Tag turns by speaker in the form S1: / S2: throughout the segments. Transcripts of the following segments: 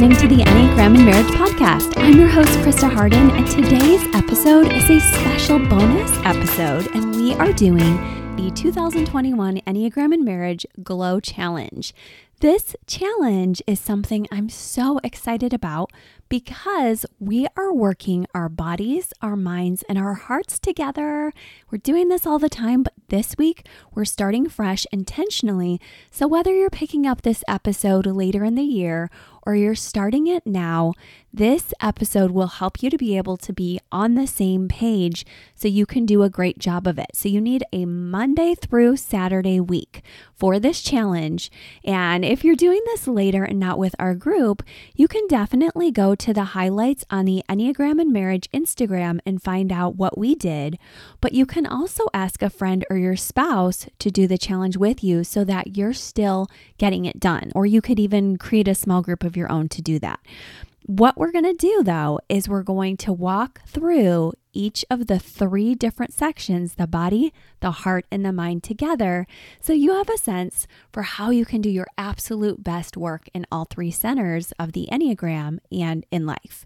S1: listening to the Enneagram and Marriage Podcast. I'm your host, Krista Harden, and today's episode is a special bonus episode, and we are doing the 2021 Enneagram and Marriage Glow Challenge. This challenge is something I'm so excited about because we are working our bodies, our minds, and our hearts together. We're doing this all the time, but this week we're starting fresh intentionally. So, whether you're picking up this episode later in the year or you're starting it now, this episode will help you to be able to be on the same page so you can do a great job of it. So, you need a Monday through Saturday week for this challenge. And if you're doing this later and not with our group, you can definitely go to the highlights on the Enneagram and Marriage Instagram and find out what we did. But you can also ask a friend or your spouse to do the challenge with you so that you're still getting it done. Or you could even create a small group of your own to do that. What we're going to do though is we're going to walk through each of the three different sections the body, the heart, and the mind together so you have a sense for how you can do your absolute best work in all three centers of the Enneagram and in life.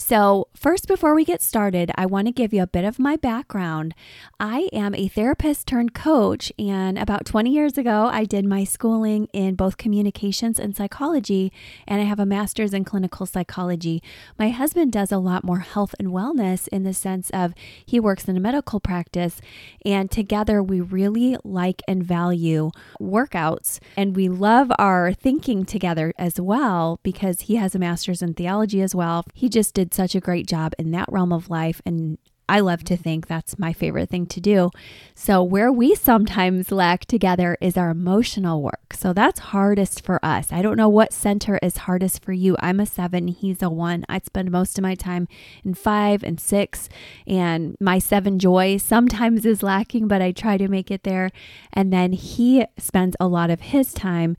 S1: So, first, before we get started, I want to give you a bit of my background. I am a therapist turned coach, and about 20 years ago, I did my schooling in both communications and psychology, and I have a master's in clinical psychology. My husband does a lot more health and wellness in the sense of he works in a medical practice, and together we really like and value workouts, and we love our thinking together as well because he has a master's in theology as well. He just did such a great job in that realm of life. And I love to think that's my favorite thing to do. So, where we sometimes lack together is our emotional work. So, that's hardest for us. I don't know what center is hardest for you. I'm a seven, he's a one. I spend most of my time in five and six, and my seven joy sometimes is lacking, but I try to make it there. And then he spends a lot of his time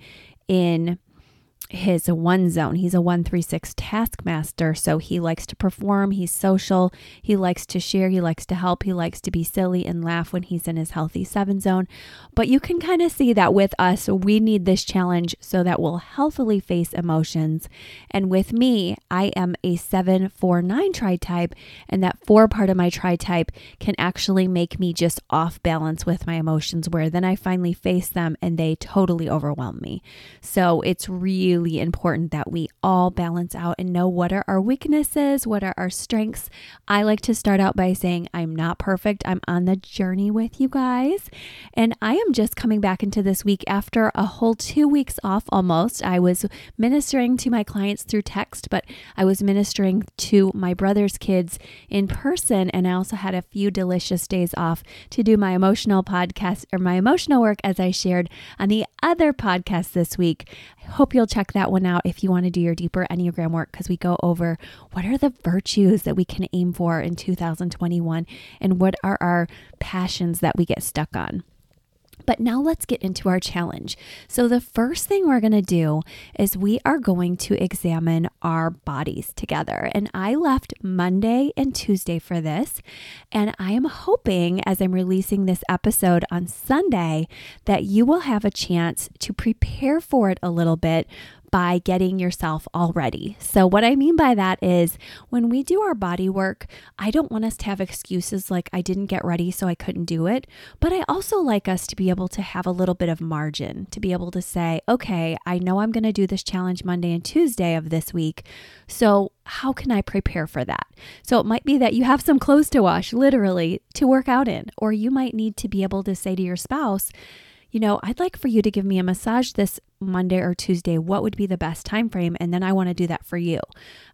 S1: in his one zone. He's a 136 taskmaster, so he likes to perform, he's social, he likes to share, he likes to help, he likes to be silly and laugh when he's in his healthy 7 zone. But you can kind of see that with us, we need this challenge so that we'll healthily face emotions. And with me, I am a 749 tri type, and that 4 part of my tri type can actually make me just off balance with my emotions where then I finally face them and they totally overwhelm me. So it's really really important that we all balance out and know what are our weaknesses, what are our strengths. I like to start out by saying, I'm not perfect. I'm on the journey with you guys. And I am just coming back into this week after a whole two weeks off almost. I was ministering to my clients through text, but I was ministering to my brother's kids in person. And I also had a few delicious days off to do my emotional podcast or my emotional work as I shared on the other podcast this week. Hope you'll check that one out if you want to do your deeper Enneagram work because we go over what are the virtues that we can aim for in 2021 and what are our passions that we get stuck on. But now let's get into our challenge. So, the first thing we're going to do is we are going to examine our bodies together. And I left Monday and Tuesday for this. And I am hoping, as I'm releasing this episode on Sunday, that you will have a chance to prepare for it a little bit by getting yourself all ready. So, what I mean by that is when we do our body work, I don't want us to have excuses like I didn't get ready, so I couldn't do it. But I also like us to be able to have a little bit of margin, to be able to say, okay, I know I'm going to do this challenge Monday and Tuesday of this week. So, how can I prepare for that? So, it might be that you have some clothes to wash, literally, to work out in, or you might need to be able to say to your spouse, you know, I'd like for you to give me a massage this Monday or Tuesday, what would be the best time frame? And then I want to do that for you.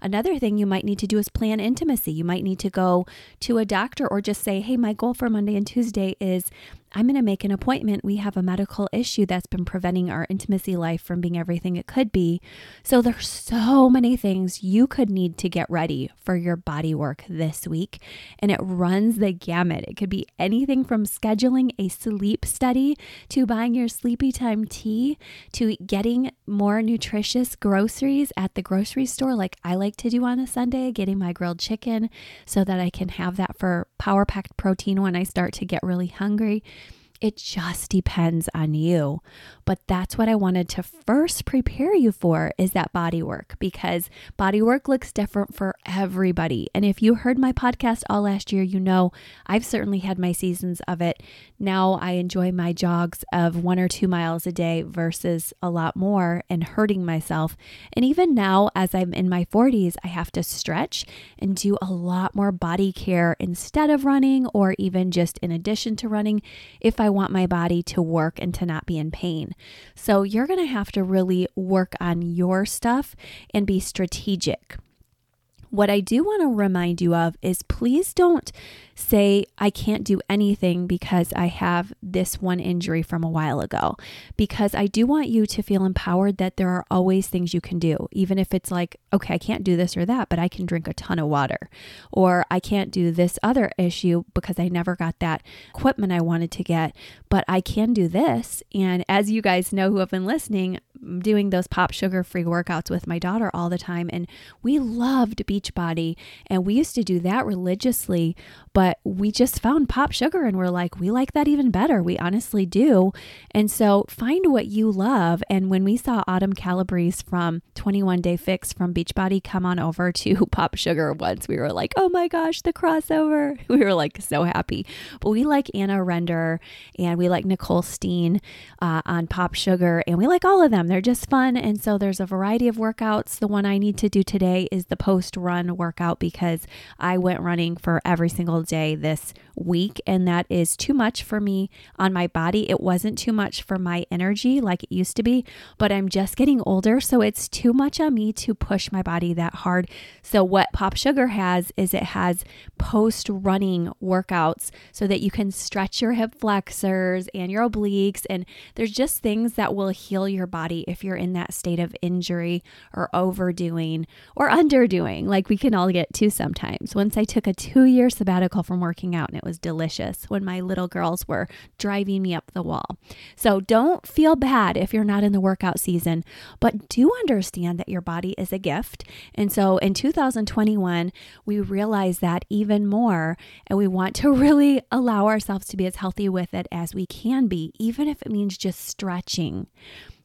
S1: Another thing you might need to do is plan intimacy. You might need to go to a doctor or just say, hey, my goal for Monday and Tuesday is I'm going to make an appointment. We have a medical issue that's been preventing our intimacy life from being everything it could be. So there's so many things you could need to get ready for your body work this week. And it runs the gamut. It could be anything from scheduling a sleep study to buying your sleepy time tea to getting more nutritious groceries at the grocery store, like I like to do on a Sunday, getting my grilled chicken so that I can have that for power packed protein when I start to get really hungry. It just depends on you. But that's what I wanted to first prepare you for is that body work because body work looks different for everybody. And if you heard my podcast all last year, you know I've certainly had my seasons of it. Now I enjoy my jogs of one or two miles a day versus a lot more and hurting myself. And even now, as I'm in my 40s, I have to stretch and do a lot more body care instead of running or even just in addition to running if I want my body to work and to not be in pain. So you're going to have to really work on your stuff and be strategic. What I do want to remind you of is please don't say, I can't do anything because I have this one injury from a while ago. Because I do want you to feel empowered that there are always things you can do, even if it's like, okay, I can't do this or that, but I can drink a ton of water. Or I can't do this other issue because I never got that equipment I wanted to get, but I can do this. And as you guys know who have been listening, doing those pop sugar free workouts with my daughter all the time. And we loved Beachbody and we used to do that religiously. But we just found pop sugar and we're like, we like that even better. We honestly do. And so find what you love. And when we saw Autumn Calabrese from 21 Day Fix from Beachbody come on over to Pop Sugar once, we were like, oh my gosh, the crossover. We were like so happy. But we like Anna Renderer and we like Nicole Steen uh, on Pop Sugar and we like all of them. Um, they're just fun. And so there's a variety of workouts. The one I need to do today is the post run workout because I went running for every single day this week, and that is too much for me on my body. It wasn't too much for my energy like it used to be, but I'm just getting older, so it's too much on me to push my body that hard. So, what Pop Sugar has is it has post running workouts so that you can stretch your hip flexors and your obliques, and there's just things that will heal your body if you're in that state of injury or overdoing or underdoing, like we can all get to sometimes. Once I took a two year sabbatical from working out, and it was delicious when my little girls were driving me up the wall. So don't feel bad if you're not in the workout season, but do understand that your body is a gift. And so in 2021, we realize that even more, and we want to really allow ourselves to be as healthy with it as we can be, even if it means just stretching.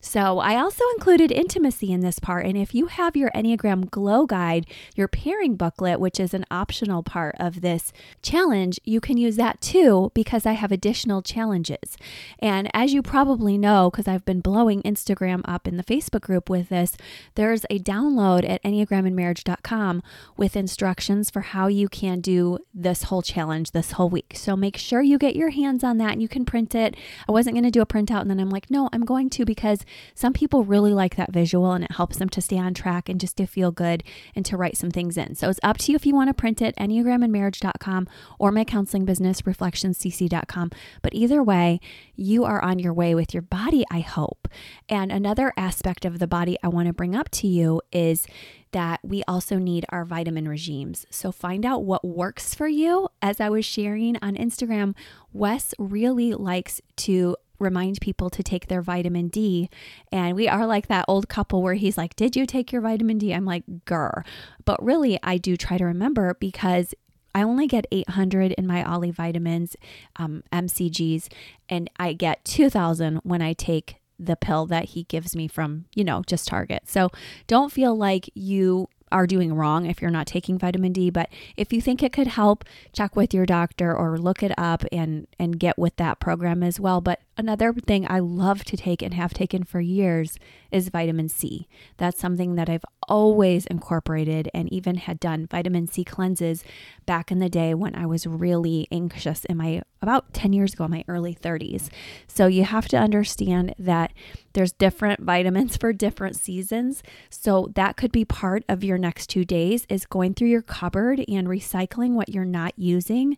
S1: So I also included intimacy in this part. And if you have your Enneagram Glow Guide, your pairing booklet, which is an optional part of this challenge, you can use that too because I have additional challenges. And as you probably know, because I've been blowing Instagram up in the Facebook group with this, there's a download at enneagramandmarriage.com with instructions for how you can do this whole challenge this whole week. So make sure you get your hands on that and you can print it. I wasn't going to do a printout and then I'm like, no, I'm going to because some people really like that visual and it helps them to stay on track and just to feel good and to write some things in. So it's up to you if you want to print it, enneagramandmarriage.com or my counseling business, reflectionscc.com. But either way, you are on your way with your body, I hope. And another aspect of the body I want to bring up to you is that we also need our vitamin regimes. So find out what works for you. As I was sharing on Instagram, Wes really likes to remind people to take their vitamin D. And we are like that old couple where he's like, Did you take your vitamin D? I'm like, Grr. But really, I do try to remember because I only get 800 in my Olly vitamins, um, MCGs, and I get 2000 when I take the pill that he gives me from, you know, just Target. So don't feel like you are doing wrong if you're not taking vitamin D. But if you think it could help, check with your doctor or look it up and and get with that program as well. But another thing I love to take and have taken for years is vitamin C. That's something that I've always incorporated and even had done vitamin C cleanses back in the day when I was really anxious in my about 10 years ago, in my early 30s. So you have to understand that there's different vitamins for different seasons. So that could be part of your next two days is going through your cupboard and recycling what you're not using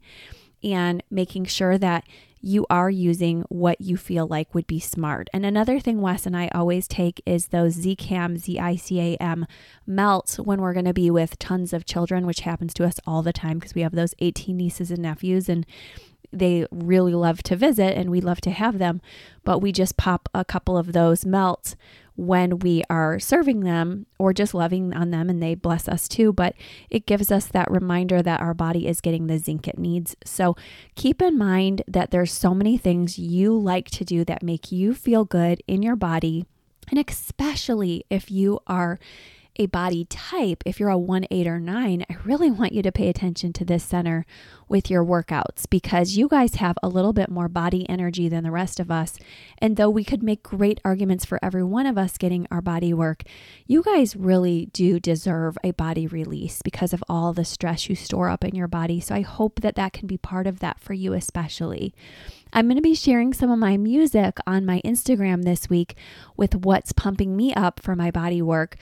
S1: and making sure that you are using what you feel like would be smart. And another thing Wes and I always take is those Zicam, Z-I-C-A-M melts when we're going to be with tons of children, which happens to us all the time because we have those 18 nieces and nephews and they really love to visit and we love to have them. But we just pop a couple of those melts when we are serving them or just loving on them and they bless us too. But it gives us that reminder that our body is getting the zinc it needs. So keep in mind that there's so many things you like to do that make you feel good in your body. And especially if you are a body type, if you're a 1, 8, or 9, I really want you to pay attention to this center with your workouts because you guys have a little bit more body energy than the rest of us. And though we could make great arguments for every one of us getting our body work, you guys really do deserve a body release because of all the stress you store up in your body. So I hope that that can be part of that for you, especially. I'm going to be sharing some of my music on my Instagram this week with what's pumping me up for my body work.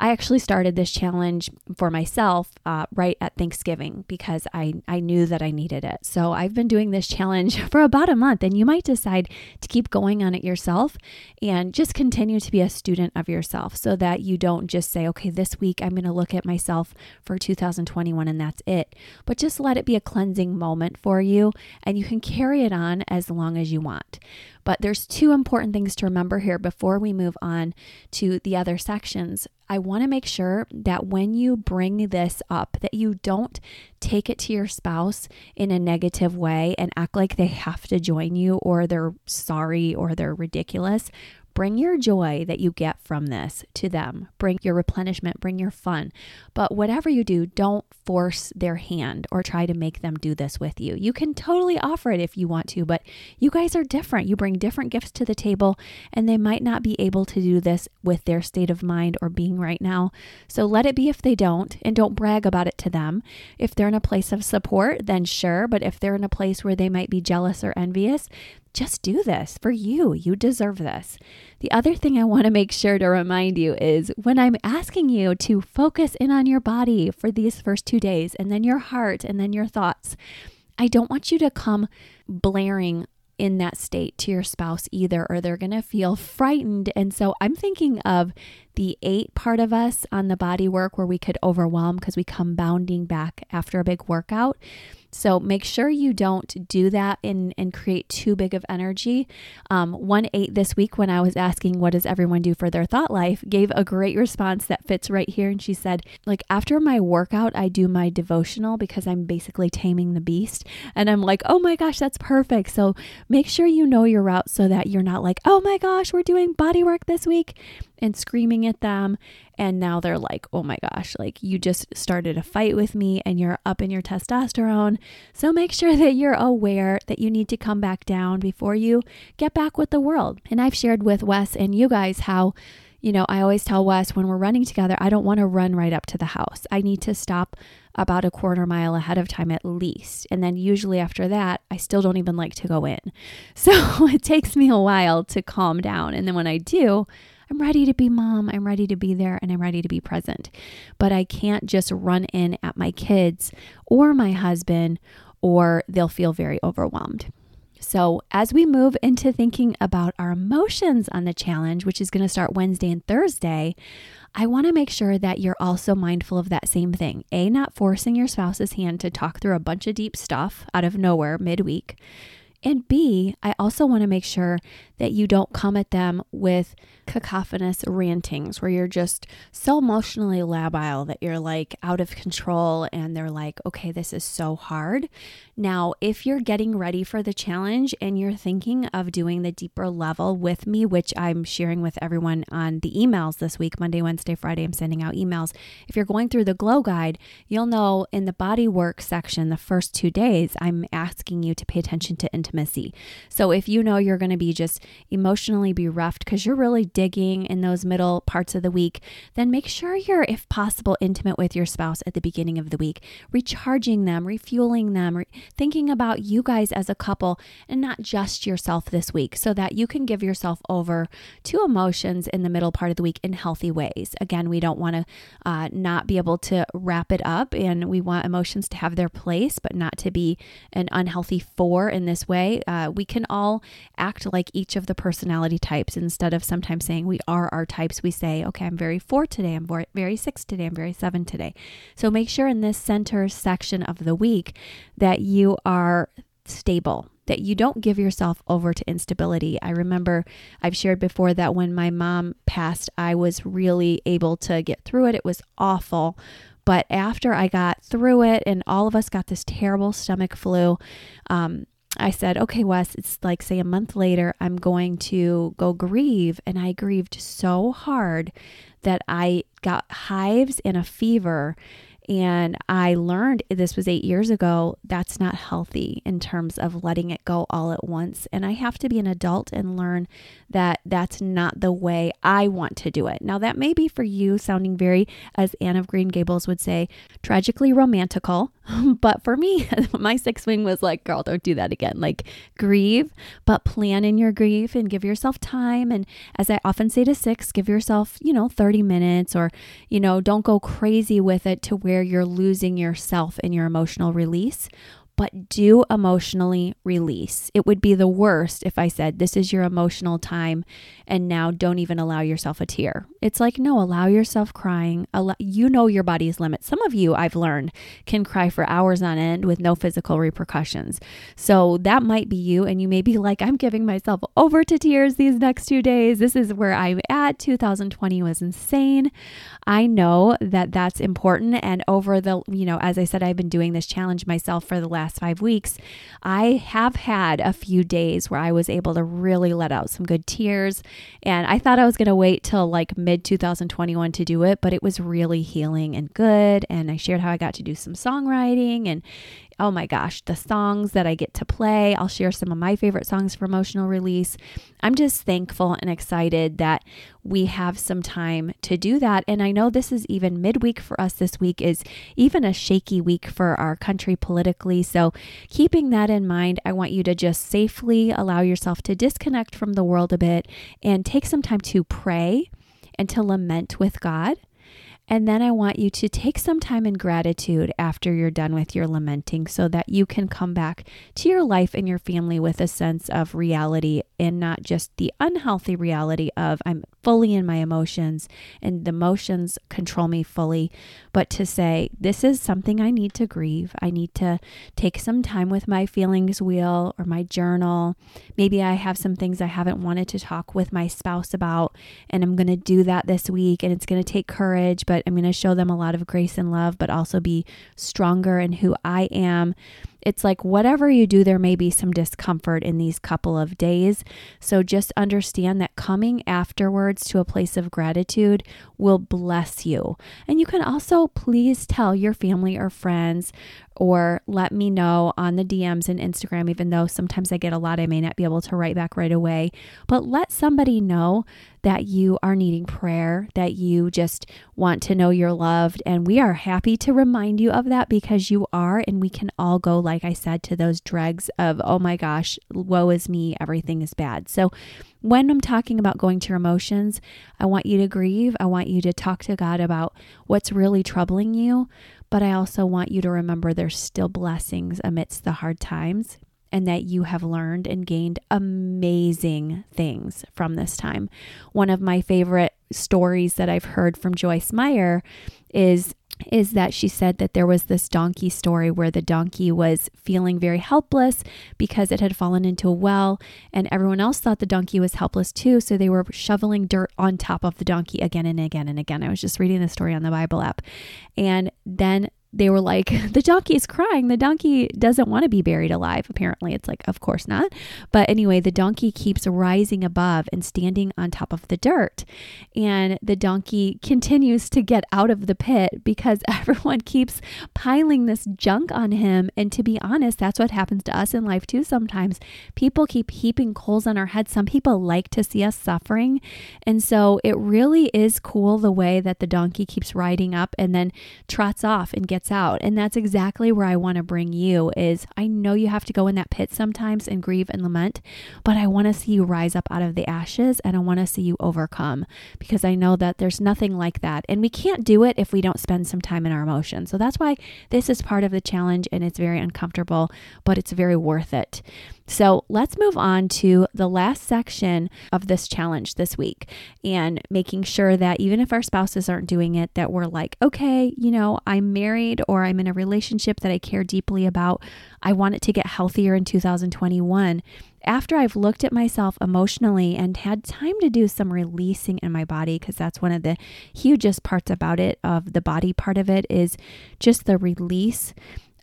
S1: I actually started this challenge for myself uh, right at Thanksgiving because I, I knew that I needed it. So I've been doing this challenge for about a month, and you might decide to keep going on it yourself and just continue to be a student of yourself so that you don't just say, okay, this week I'm going to look at myself for 2021 and that's it. But just let it be a cleansing moment for you, and you can carry it on as long as you want. But there's two important things to remember here before we move on to the other sections. I want to make sure that when you bring this up that you don't take it to your spouse in a negative way and act like they have to join you or they're sorry or they're ridiculous. Bring your joy that you get from this to them. Bring your replenishment, bring your fun. But whatever you do, don't force their hand or try to make them do this with you. You can totally offer it if you want to, but you guys are different. You bring different gifts to the table, and they might not be able to do this with their state of mind or being right now. So let it be if they don't, and don't brag about it to them. If they're in a place of support, then sure. But if they're in a place where they might be jealous or envious, just do this for you. You deserve this. The other thing I want to make sure to remind you is when I'm asking you to focus in on your body for these first two days, and then your heart, and then your thoughts, I don't want you to come blaring in that state to your spouse either, or they're going to feel frightened. And so I'm thinking of the eight part of us on the body work where we could overwhelm because we come bounding back after a big workout. So make sure you don't do that and, and create too big of energy. Um, one eight this week, when I was asking what does everyone do for their thought life, gave a great response that fits right here. And she said, like after my workout, I do my devotional because I'm basically taming the beast. And I'm like, oh my gosh, that's perfect. So make sure you know your route so that you're not like, oh my gosh, we're doing body work this week and screaming at them. And now they're like, oh my gosh, like you just started a fight with me and you're up in your testosterone. So make sure that you're aware that you need to come back down before you get back with the world. And I've shared with Wes and you guys how you know, I always tell Wes when we're running together, I don't want to run right up to the house. I need to stop about a quarter mile ahead of time at least. And then usually after that, I still don't even like to go in. So it takes me a while to calm down. And then when I do, I'm ready to be mom. I'm ready to be there and I'm ready to be present. But I can't just run in at my kids or my husband, or they'll feel very overwhelmed. So, as we move into thinking about our emotions on the challenge, which is going to start Wednesday and Thursday, I want to make sure that you're also mindful of that same thing. A, not forcing your spouse's hand to talk through a bunch of deep stuff out of nowhere midweek. And B, I also want to make sure that you don't come at them with cacophonous rantings where you're just so emotionally labile that you're like out of control and they're like, okay, this is so hard. Now, if you're getting ready for the challenge and you're thinking of doing the deeper level with me, which I'm sharing with everyone on the emails this week, Monday, Wednesday, Friday, I'm sending out emails. If you're going through the glow guide, you'll know in the body work section, the first two days, I'm asking you to pay attention to intimacy. So if you know you're going to be just emotionally bereft because you're really digging in those middle parts of the week, then make sure you're, if possible, intimate with your spouse at the beginning of the week, recharging them, refueling them, re- thinking about you guys as a couple and not just yourself this week so that you can give yourself over to emotions in the middle part of the week in healthy ways. Again, we don't want to uh, not be able to wrap it up and we want emotions to have their place, but not to be an unhealthy four in this way. Uh, we can all act like each of the personality types instead of sometimes saying we are our types. We say, okay, I'm very four today, I'm very six today, I'm very seven today. So make sure in this center section of the week that you are stable that you don't give yourself over to instability. I remember I've shared before that when my mom passed, I was really able to get through it. It was awful. But after I got through it and all of us got this terrible stomach flu, um, I said, okay, Wes, it's like, say, a month later, I'm going to go grieve. And I grieved so hard that I got hives and a fever. And I learned this was eight years ago. That's not healthy in terms of letting it go all at once. And I have to be an adult and learn that that's not the way I want to do it. Now, that may be for you sounding very, as Anne of Green Gables would say, tragically romantical. But for me, my six wing was like, girl, don't do that again. Like, grieve, but plan in your grief and give yourself time. And as I often say to six, give yourself, you know, 30 minutes or, you know, don't go crazy with it to where you're losing yourself in your emotional release but do emotionally release. It would be the worst if I said, This is your emotional time, and now don't even allow yourself a tear. It's like, no, allow yourself crying. Allow, you know your body's limit. Some of you, I've learned, can cry for hours on end with no physical repercussions. So that might be you, and you may be like, I'm giving myself over to tears these next two days. This is where I'm at. 2020 was insane. I know that that's important. And over the, you know, as I said, I've been doing this challenge myself for the last last five weeks, I have had a few days where I was able to really let out some good tears. And I thought I was going to wait till like mid 2021 to do it, but it was really healing and good. And I shared how I got to do some songwriting and oh my gosh, the songs that I get to play. I'll share some of my favorite songs for emotional release. I'm just thankful and excited that we have some time to do that. And I know this is even midweek for us this week is even a shaky week for our country politically. So, keeping that in mind, I want you to just safely allow yourself to disconnect from the world a bit and take some time to pray and to lament with God. And then I want you to take some time in gratitude after you're done with your lamenting so that you can come back to your life and your family with a sense of reality and not just the unhealthy reality of I'm fully in my emotions and the emotions control me fully, but to say, this is something I need to grieve. I need to take some time with my feelings wheel or my journal. Maybe I have some things I haven't wanted to talk with my spouse about, and I'm going to do that this week. And it's going to take courage, but I'm going to show them a lot of grace and love, but also be stronger in who I am it's like whatever you do, there may be some discomfort in these couple of days. So just understand that coming afterwards to a place of gratitude will bless you. And you can also please tell your family or friends or let me know on the DMs and Instagram, even though sometimes I get a lot, I may not be able to write back right away. But let somebody know that you are needing prayer, that you just want to know you're loved. And we are happy to remind you of that because you are. And we can all go, like I said, to those dregs of, oh my gosh, woe is me, everything is bad. So when I'm talking about going to your emotions, I want you to grieve. I want you to talk to God about what's really troubling you. But I also want you to remember there's still blessings amidst the hard times and that you have learned and gained amazing things from this time. One of my favorite stories that I've heard from Joyce Meyer is is that she said that there was this donkey story where the donkey was feeling very helpless because it had fallen into a well and everyone else thought the donkey was helpless too so they were shoveling dirt on top of the donkey again and again and again. I was just reading the story on the Bible app. And then they were like, the donkey is crying. The donkey doesn't want to be buried alive. Apparently, it's like, of course not. But anyway, the donkey keeps rising above and standing on top of the dirt. And the donkey continues to get out of the pit because everyone keeps piling this junk on him. And to be honest, that's what happens to us in life too sometimes. People keep heaping coals on our heads. Some people like to see us suffering. And so it really is cool the way that the donkey keeps riding up and then trots off and gets gets out. And that's exactly where I want to bring you is I know you have to go in that pit sometimes and grieve and lament, but I want to see you rise up out of the ashes and I want to see you overcome because I know that there's nothing like that. And we can't do it if we don't spend some time in our emotions. So that's why this is part of the challenge and it's very uncomfortable, but it's very worth it. So let's move on to the last section of this challenge this week and making sure that even if our spouses aren't doing it, that we're like, okay, you know, I'm married married or I'm in a relationship that I care deeply about, I want it to get healthier in 2021. After I've looked at myself emotionally and had time to do some releasing in my body, because that's one of the hugest parts about it, of the body part of it, is just the release.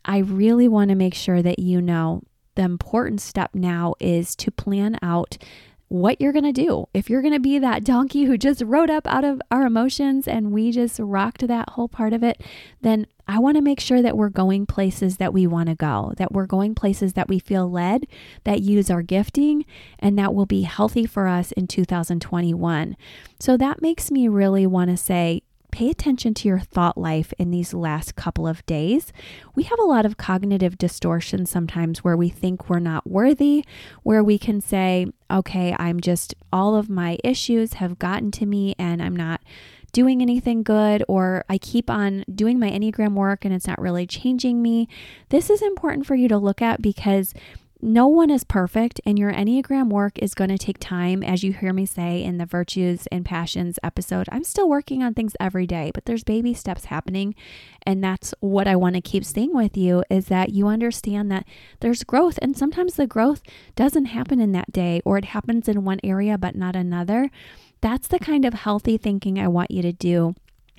S1: I really want to make sure that you know the important step now is to plan out what you're going to do. If you're going to be that donkey who just rode up out of our emotions and we just rocked that whole part of it, then I want to make sure that we're going places that we want to go, that we're going places that we feel led, that use our gifting, and that will be healthy for us in 2021. So that makes me really want to say, pay attention to your thought life in these last couple of days. We have a lot of cognitive distortion sometimes where we think we're not worthy, where we can say, okay, I'm just, all of my issues have gotten to me and I'm not doing anything good, or I keep on doing my Enneagram work and it's not really changing me. This is important for you to look at because no one is perfect, and your Enneagram work is going to take time. As you hear me say in the Virtues and Passions episode, I'm still working on things every day, but there's baby steps happening. And that's what I want to keep saying with you is that you understand that there's growth, and sometimes the growth doesn't happen in that day, or it happens in one area but not another. That's the kind of healthy thinking I want you to do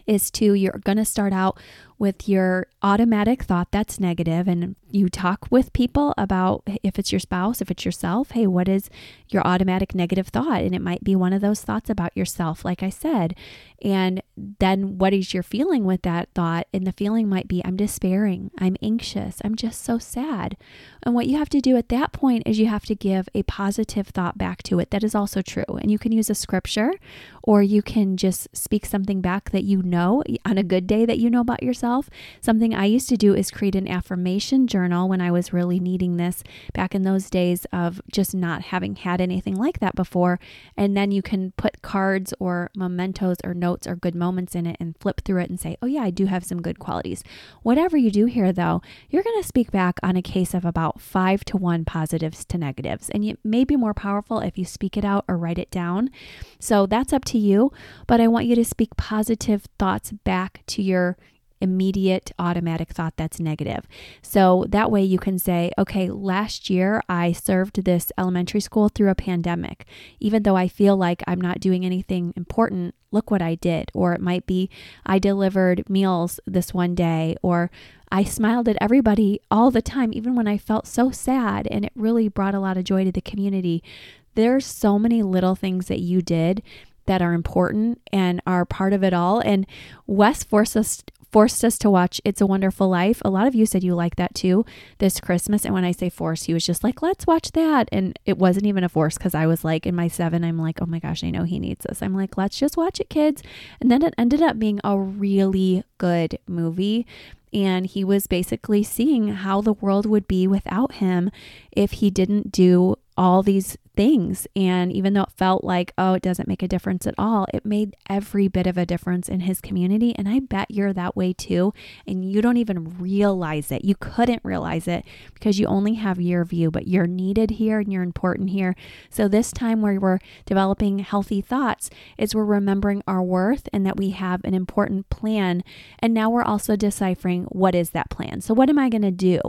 S1: is to you're going to start out with your automatic thought that's negative and you talk with people about if it's your spouse, if it's yourself, hey, what is your automatic negative thought? And it might be one of those thoughts about yourself, like I said. And then what is your feeling with that thought? And the feeling might be, I'm despairing, I'm anxious, I'm just so sad. And what you have to do at that point is you have to give a positive thought back to it that is also true. And you can use a scripture or you can just speak something back that you know on a good day that you know about yourself Something I used to do is create an affirmation journal when I was really needing this back in those days of just not having had anything like that before. And then you can put cards or mementos or notes or good moments in it and flip through it and say, oh, yeah, I do have some good qualities. Whatever you do here, though, you're going to speak back on a case of about five to one positives to negatives. And it may be more powerful if you speak it out or write it down. So that's up to you. But I want you to speak positive thoughts back to your immediate automatic thought that's negative. So that way you can say, okay, last year I served this elementary school through a pandemic. Even though I feel like I'm not doing anything important, look what I did. Or it might be I delivered meals this one day, or I smiled at everybody all the time, even when I felt so sad, and it really brought a lot of joy to the community. There's so many little things that you did that are important and are part of it all. And Wes forced us forced us to watch It's a Wonderful Life. A lot of you said you like that too this Christmas. And when I say force, he was just like, let's watch that. And it wasn't even a force because I was like, in my seven, I'm like, oh my gosh, I know he needs this. I'm like, let's just watch it, kids. And then it ended up being a really good movie. And he was basically seeing how the world would be without him if he didn't do all these things. And even though it felt like, oh, it doesn't make a difference at all, it made every bit of a difference in his community. And I bet you're that way too. And you don't even realize it. You couldn't realize it because you only have your view, but you're needed here and you're important here. So, this time where we're developing healthy thoughts is we're remembering our worth and that we have an important plan. And now we're also deciphering what is that plan. So, what am I going to do?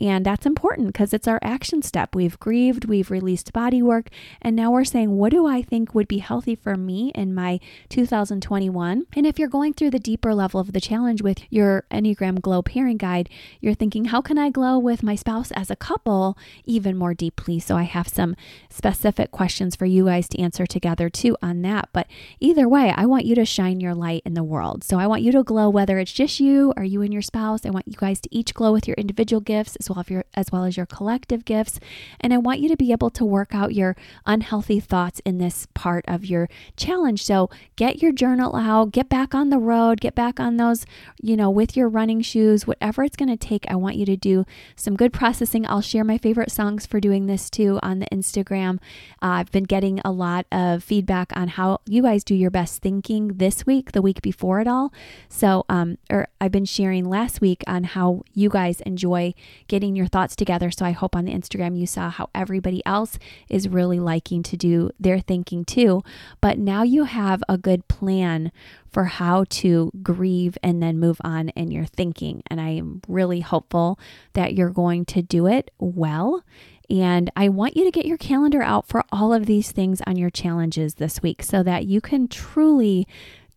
S1: And that's important because it's our action step. We've grieved, we've released body work. And now we're saying, what do I think would be healthy for me in my 2021? And if you're going through the deeper level of the challenge with your Enneagram Glow Pairing Guide, you're thinking, how can I glow with my spouse as a couple even more deeply? So I have some specific questions for you guys to answer together too on that. But either way, I want you to shine your light in the world. So I want you to glow whether it's just you or you and your spouse. I want you guys to each glow with your individual gifts as well as your as well as your collective gifts. And I want you to be able to work out your unhealthy thoughts in this part of your challenge. So get your journal out, get back on the road, get back on those, you know, with your running shoes, whatever it's going to take. I want you to do some good processing. I'll share my favorite songs for doing this too on the Instagram. Uh, I've been getting a lot of feedback on how you guys do your best thinking this week, the week before it all. So, um, or I've been sharing last week on how you guys enjoy getting your thoughts together. So I hope on the Instagram you saw how everybody else is is really liking to do their thinking too. But now you have a good plan for how to grieve and then move on in your thinking. And I am really hopeful that you're going to do it well. And I want you to get your calendar out for all of these things on your challenges this week so that you can truly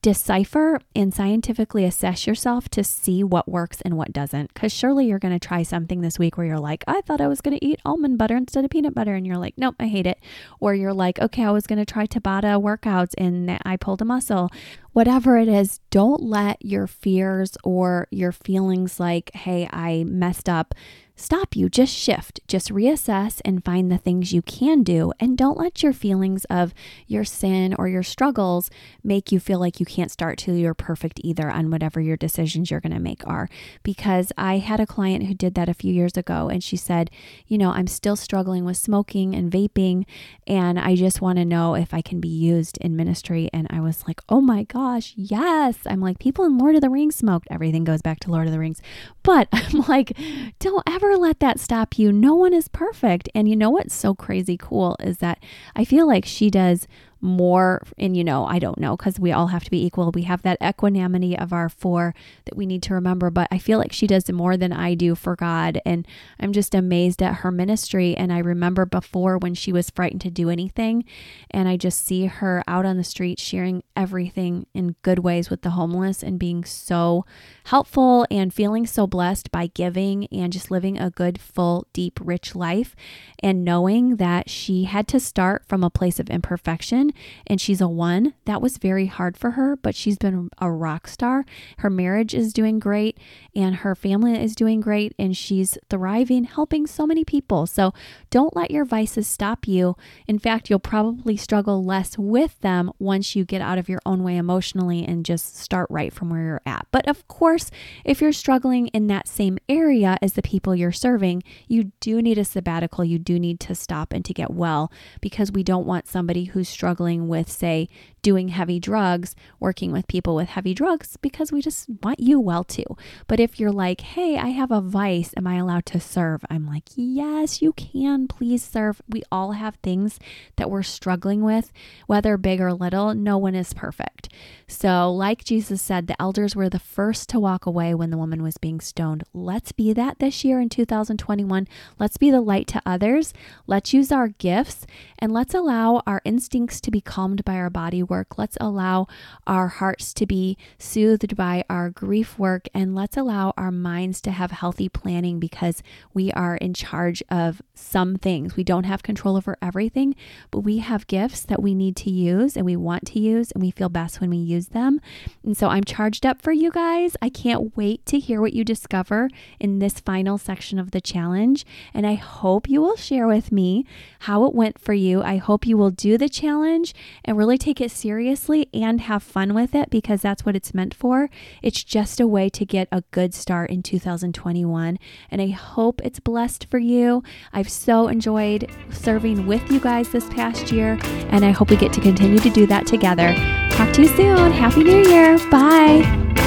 S1: decipher and scientifically assess yourself to see what works and what doesn't. Because surely you're going to try something this week where you're like, I thought I was going to eat almond butter instead of peanut butter. And you're like, nope, I hate it. Or you're like, okay, I was going to try Tabata workouts and I pulled a muscle. Whatever it is, don't let your fears or your feelings like, hey, I messed up stop you. Just shift, just reassess and find the things you can do. And don't let your feelings of your sin or your struggles make you feel like you can't start till you're perfect either on whatever your decisions you're going to make are. Because I had a client who did that a few years ago and she said, You know, I'm still struggling with smoking and vaping, and I just want to know if I can be used in ministry. And I was like, Oh my gosh, yes. I'm like, people in Lord of the Rings smoked. Everything goes back to Lord of the Rings. But I'm like, don't ever never let that stop you. No one is perfect. And you know what's so crazy cool is that I feel like she does more and you know i don't know because we all have to be equal. We have that equanimity of our four that we need to remember but i feel like she does it more than i do for god and i'm just amazed at her ministry. And i remember before when she was frightened to do anything and i just see her out on the street sharing everything in good ways with the homeless and being so helpful and feeling so blessed by giving and just living a good full deep rich life and knowing that she had to start from a place of imperfection and she's a one. That was very hard for her, but she's been a rock star. Her marriage is doing great and her family is doing great and she's thriving, helping so many people. So don't let your vices stop you. In fact, you'll probably struggle less with them once you get out of your own way emotionally and just start right from where you're at. But of course, if you're struggling in that same area as the people you're serving, you do need a sabbatical. You do need to stop and to get well because we don't want somebody who's struggling struggling with, say, doing heavy drugs, working with people with heavy drugs, because we just want you well too. But if you're like, hey, I have a vice, am I allowed to serve? I'm like, yes, you can. Please serve. We all have things that we're struggling with, whether big or little. No one is perfect. So, like Jesus said, the elders were the first to walk away when the woman was being stoned. Let's be that this year in 2021. Let's be the light to others. Let's use our gifts and let's allow our instincts to be calmed by our body work. Let's allow our hearts to be soothed by our grief work. And let's allow our minds to have healthy planning because we are in charge of some things. We don't have control over everything, but we have gifts that we need to use and we want to use, and we feel best when we use them. And so I'm charged up for you guys. I can't wait to hear what you discover in this final section of the challenge. And I hope you will share with me how it went for you. I hope you will do the challenge challenge and really take it seriously and have fun with it because that's what it's meant for. It's just a way to get a good start in 2021. And I hope it's blessed for you. I've so enjoyed serving with you guys this past year, and I hope we get to continue to do that together. Talk to you soon. Happy New Year. Bye.